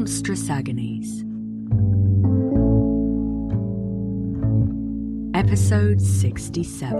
Monstrous Agonies. Episode 67.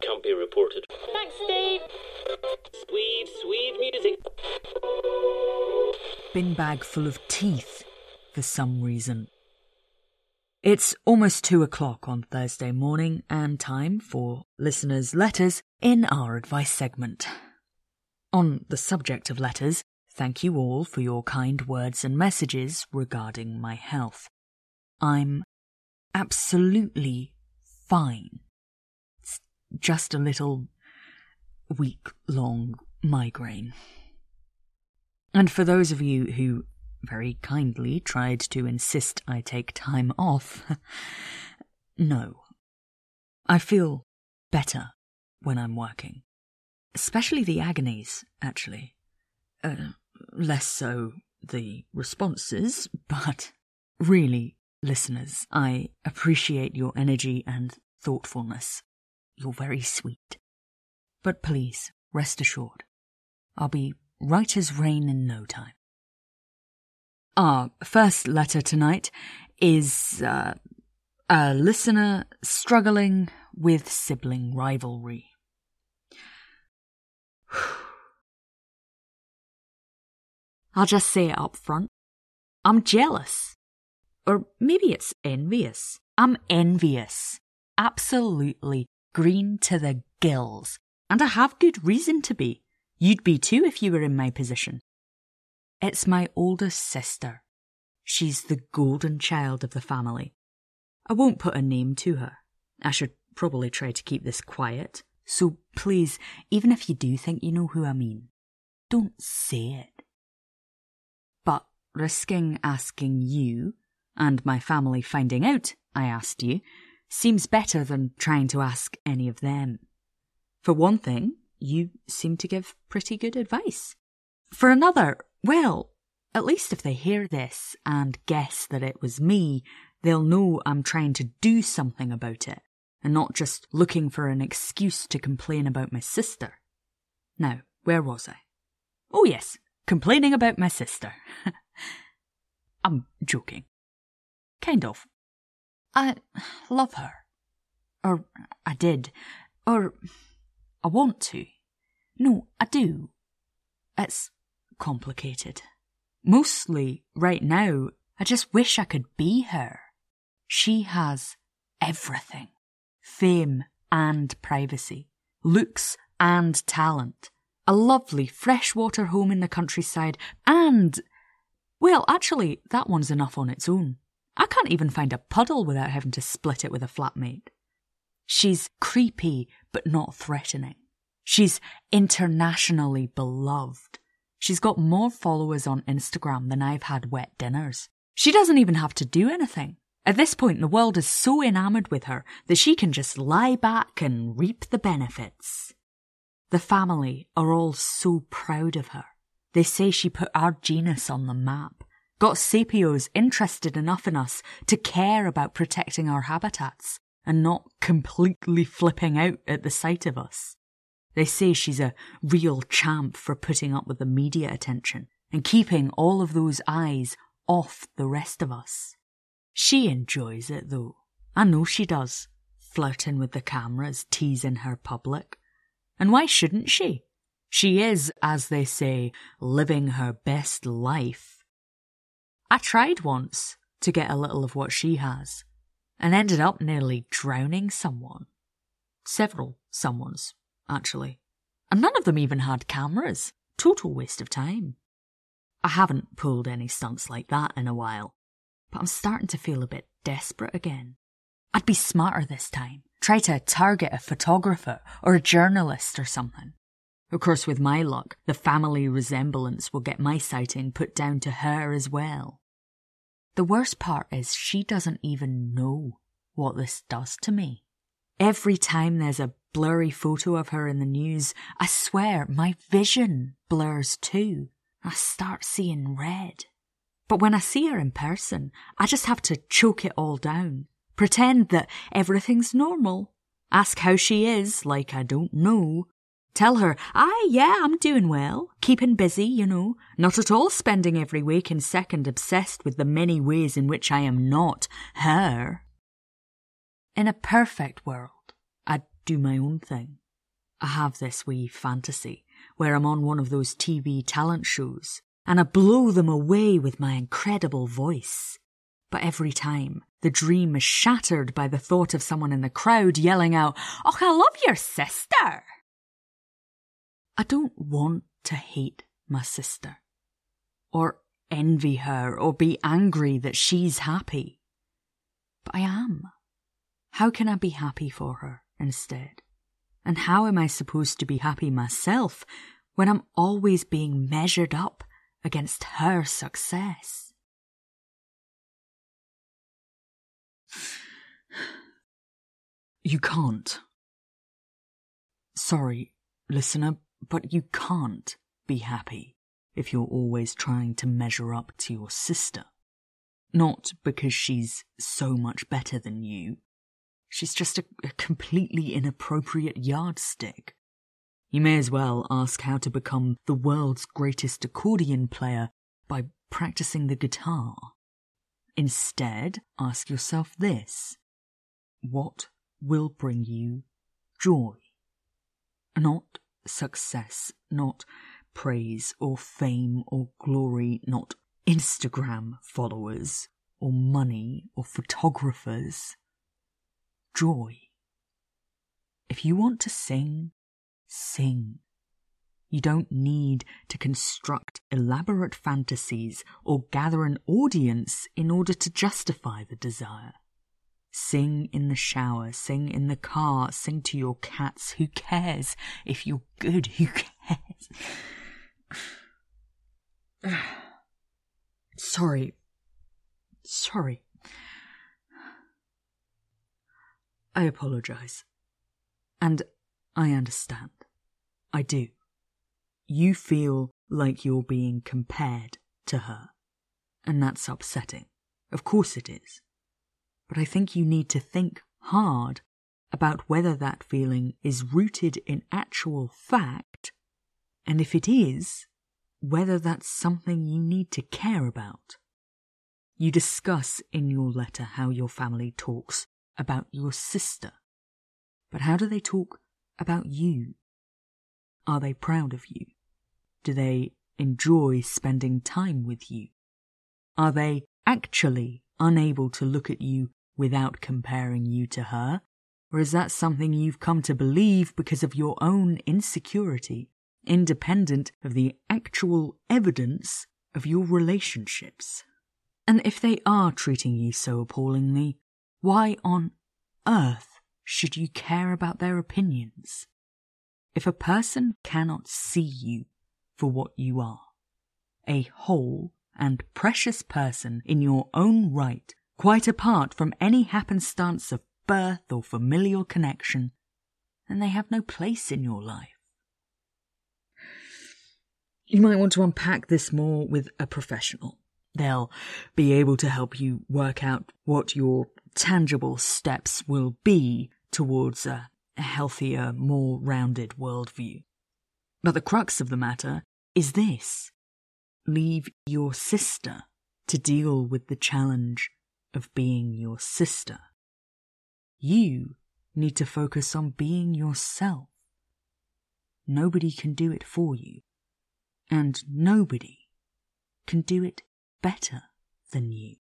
Can't be reported. Thanks, Steve. Sweet, sweet music. bin bag full of teeth for some reason. It's almost two o'clock on Thursday morning and time for listeners' letters in our advice segment. On the subject of letters, thank you all for your kind words and messages regarding my health. I'm absolutely fine. It's just a little week long migraine. And for those of you who very kindly tried to insist I take time off, no. I feel better when I'm working. Especially the agonies, actually. Uh, less so the responses, but really, listeners, I appreciate your energy and thoughtfulness. You're very sweet. But please, rest assured, I'll be right as rain in no time. Our first letter tonight is uh, a listener struggling with sibling rivalry. I'll just say it up front. I'm jealous. Or maybe it's envious. I'm envious. Absolutely green to the gills. And I have good reason to be. You'd be too if you were in my position. It's my oldest sister. She's the golden child of the family. I won't put a name to her. I should probably try to keep this quiet. So please, even if you do think you know who I mean, don't say it. But risking asking you, and my family finding out I asked you, seems better than trying to ask any of them. For one thing, you seem to give pretty good advice. For another, well, at least if they hear this and guess that it was me, they'll know I'm trying to do something about it and not just looking for an excuse to complain about my sister. Now, where was I? Oh yes, complaining about my sister. I'm joking. Kind of. I love her. Or I did. Or I want to. No, I do. It's complicated. Mostly, right now, I just wish I could be her. She has everything. Fame and privacy. Looks and talent. A lovely freshwater home in the countryside and, well, actually, that one's enough on its own. I can't even find a puddle without having to split it with a flatmate. She's creepy, but not threatening. She's internationally beloved. She's got more followers on Instagram than I've had wet dinners. She doesn't even have to do anything. At this point, the world is so enamored with her that she can just lie back and reap the benefits. The family are all so proud of her. They say she put our genus on the map, got Sapios interested enough in us to care about protecting our habitats and not completely flipping out at the sight of us. They say she's a real champ for putting up with the media attention and keeping all of those eyes off the rest of us. She enjoys it though. I know she does. Flirting with the cameras, teasing her public. And why shouldn't she? She is, as they say, living her best life. I tried once to get a little of what she has and ended up nearly drowning someone. Several someones, actually. And none of them even had cameras. Total waste of time. I haven't pulled any stunts like that in a while, but I'm starting to feel a bit desperate again. I'd be smarter this time. Try to target a photographer or a journalist or something. Of course, with my luck, the family resemblance will get my sighting put down to her as well. The worst part is she doesn't even know what this does to me. Every time there's a blurry photo of her in the news, I swear my vision blurs too. I start seeing red. But when I see her in person, I just have to choke it all down, Pretend that everything's normal. Ask how she is, like I don't know. Tell her, aye, yeah, I'm doing well. Keeping busy, you know. Not at all spending every waking second obsessed with the many ways in which I am not her. In a perfect world, do my own thing. I have this wee fantasy where I'm on one of those TV talent shows and I blow them away with my incredible voice. But every time, the dream is shattered by the thought of someone in the crowd yelling out, Oh, I love your sister! I don't want to hate my sister, or envy her, or be angry that she's happy. But I am. How can I be happy for her instead? And how am I supposed to be happy myself when I'm always being measured up against her success? You can't. Sorry, listener, but you can't be happy if you're always trying to measure up to your sister. Not because she's so much better than you. She's just a, a completely inappropriate yardstick. You may as well ask how to become the world's greatest accordion player by practicing the guitar. Instead, ask yourself this What will bring you joy? Not success, not praise or fame or glory, not Instagram followers or money or photographers. Joy. If you want to sing, sing. You don't need to construct elaborate fantasies or gather an audience in order to justify the desire. Sing in the shower, sing in the car, sing to your cats. Who cares? If you're good, who cares? Sorry. Sorry. I apologize. And I understand. I do. You feel like you're being compared to her. And that's upsetting. Of course it is but I think you need to think hard about whether that feeling is rooted in actual fact, and if it is, whether that's something you need to care about. You discuss in your letter how your family talks about your sister, but how do they talk about you? Are they proud of you? Do they enjoy spending time with you? Are they actually unable to look at you without comparing you to her? Or is that something you've come to believe because of your own insecurity, independent of the actual evidence of your relationships? And if they are treating you so appallingly, why on earth should you care about their opinions? If a person cannot see you for what you are, a whole and precious person in your own right quite apart from any happenstance of birth or familial connection, then they have no place in your life. You might want to unpack this more with a professional. They'll be able to help you work out what your tangible steps will be towards a healthier, more rounded worldview. But the crux of the matter is this leave your sister to deal with the challenge of being your sister. You need to focus on being yourself. Nobody can do it for you, and nobody can do it better than you.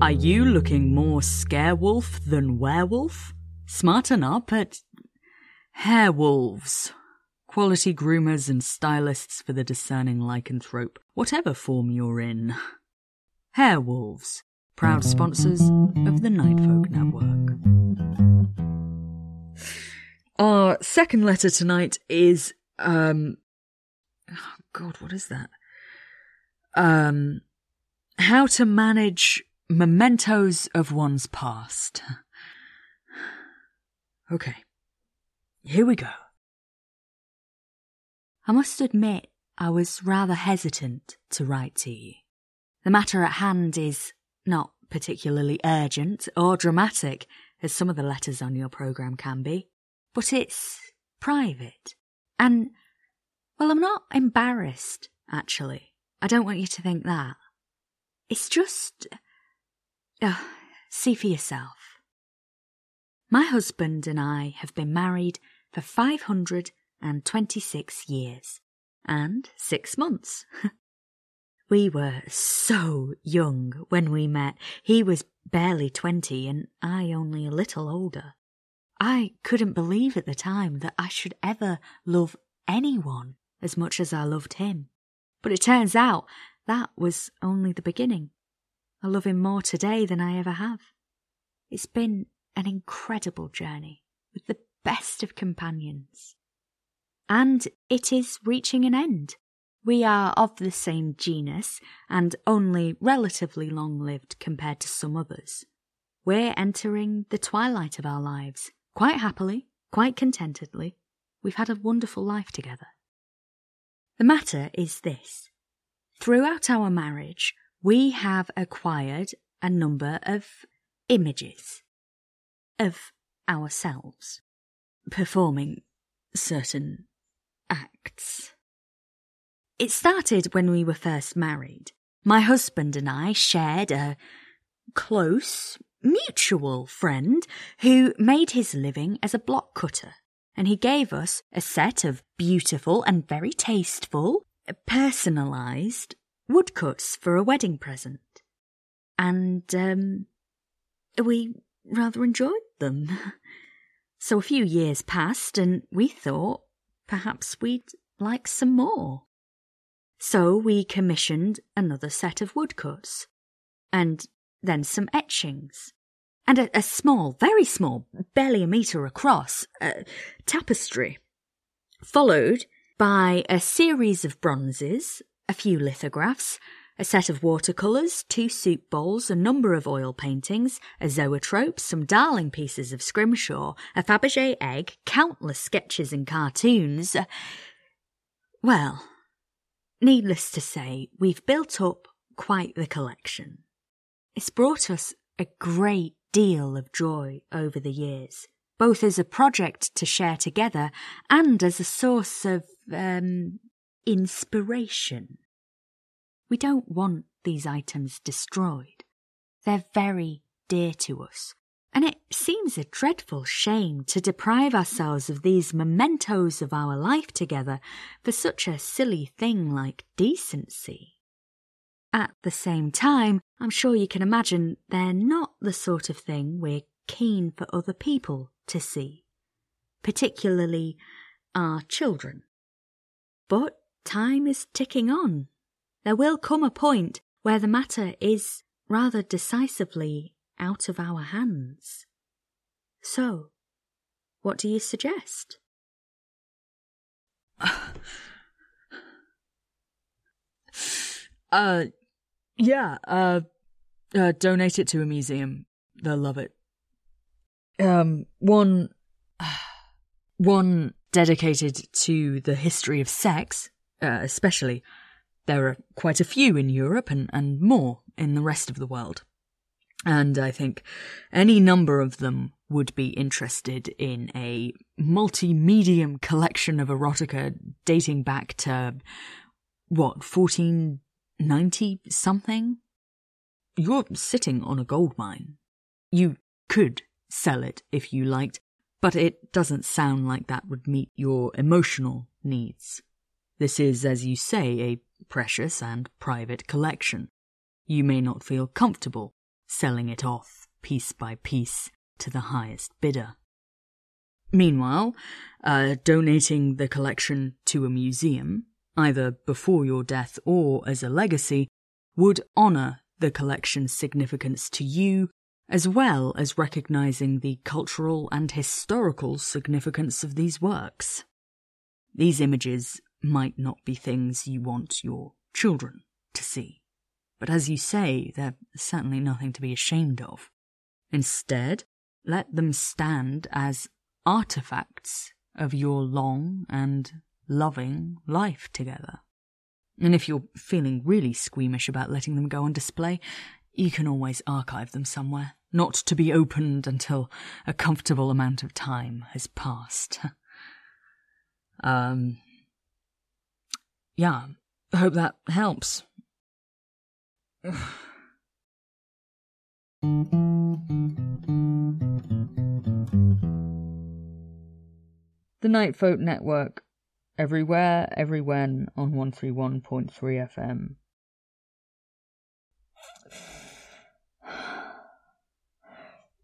Are you looking more scarewolf than werewolf? Smarten up at Hairwolves. Quality groomers and stylists for the discerning lycanthrope, whatever form you're in. Hairwolves, proud sponsors of the Nightfolk Network. Our second letter tonight is, um, God, what is that? Um, how to manage mementos of one's past. Okay, here we go. I must admit I was rather hesitant to write to you. The matter at hand is not particularly urgent or dramatic, as some of the letters on your programme can be, but it's private. And, well, I'm not embarrassed, actually. I don't want you to think that. It's just. Uh, see for yourself. My husband and I have been married for 526 years and six months. we were so young when we met. He was barely 20 and I only a little older. I couldn't believe at the time that I should ever love anyone as much as I loved him. But it turns out that was only the beginning. I love him more today than I ever have. It's been an incredible journey with the best of companions. And it is reaching an end. We are of the same genus and only relatively long lived compared to some others. We're entering the twilight of our lives, quite happily, quite contentedly. We've had a wonderful life together. The matter is this. Throughout our marriage, we have acquired a number of images of ourselves performing certain acts. It started when we were first married. My husband and I shared a close, mutual friend who made his living as a block cutter, and he gave us a set of beautiful and very tasteful, personalised woodcuts for a wedding present. And, um, we rather enjoyed them. So a few years passed, and we thought perhaps we'd like some more. So we commissioned another set of woodcuts, and then some etchings, and a, a small, very small, barely a metre across, uh, tapestry, followed by a series of bronzes, a few lithographs, a set of watercolours, two soup bowls, a number of oil paintings, a zoetrope, some darling pieces of scrimshaw, a Fabergé egg, countless sketches and cartoons. Well, needless to say, we've built up quite the collection. It's brought us a great deal of joy over the years, both as a project to share together and as a source of, um, inspiration. We don't want these items destroyed. They're very dear to us. And it seems a dreadful shame to deprive ourselves of these mementos of our life together for such a silly thing like decency. At the same time, I'm sure you can imagine they're not the sort of thing we're keen for other people to see, particularly our children. But time is ticking on, there will come a point where the matter is rather decisively out of our hands. So, what do you suggest? Uh, yeah, uh, uh, donate it to a museum. They'll love it. Um, one, one dedicated to the history of sex, uh, especially there are quite a few in Europe and, and more in the rest of the world. And I think any number of them would be interested in a multi-medium collection of erotica dating back to, what, 1490 something? You're sitting on a gold mine. You could sell it if you liked, but it doesn't sound like that would meet your emotional needs. This is, as you say, a precious and private collection. You may not feel comfortable selling it off piece by piece to the highest bidder. Meanwhile, uh, donating the collection to a museum, either before your death or as a legacy, would honour the collection's significance to you, as well as recognising the cultural and historical significance of these works. These images might not be things you want your children to see. But as you say, they're certainly nothing to be ashamed of. Instead, let them stand as artifacts of your long and loving life together. And if you're feeling really squeamish about letting them go on display, you can always archive them somewhere, not to be opened until a comfortable amount of time has passed. um, yeah, hope that helps. the Nightfolk Network, everywhere, everywhen on 131.3 FM.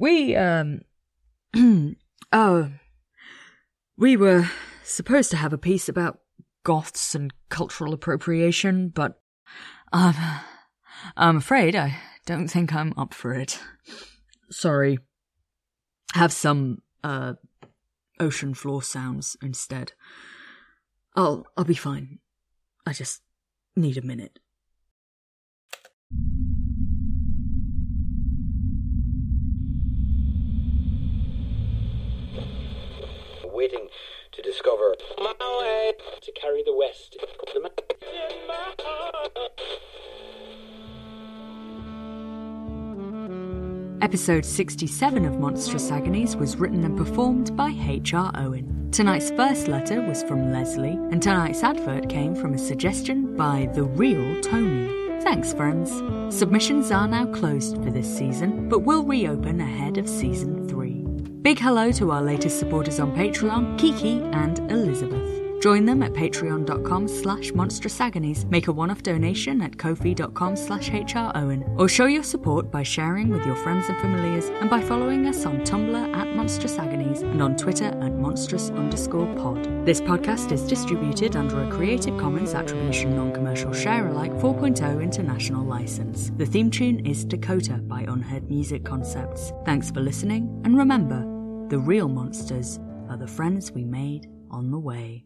We, um, oh, we were supposed to have a piece about goths and cultural appropriation, but um, I'm afraid I don't think I'm up for it. Sorry. Have some, uh, ocean floor sounds instead. I'll, I'll be fine. I just need a minute. Waiting to discover my way to carry the West. Episode 67 of Monstrous Agonies was written and performed by H.R. Owen. Tonight's first letter was from Leslie, and tonight's advert came from a suggestion by The Real Tony. Thanks, friends. Submissions are now closed for this season, but will reopen ahead of season 3. Big hello to our latest supporters on Patreon, Kiki and Elizabeth. Join them at patreon.com slash monstrous make a one-off donation at kofi.com slash hrowen, or show your support by sharing with your friends and familiars and by following us on Tumblr at Monstrous Agonies and on Twitter at monstrous underscore pod. This podcast is distributed under a Creative Commons Attribution Non-Commercial Share-alike 4.0 international license. The theme tune is Dakota by Unheard Music Concepts. Thanks for listening, and remember, the real monsters are the friends we made on the way.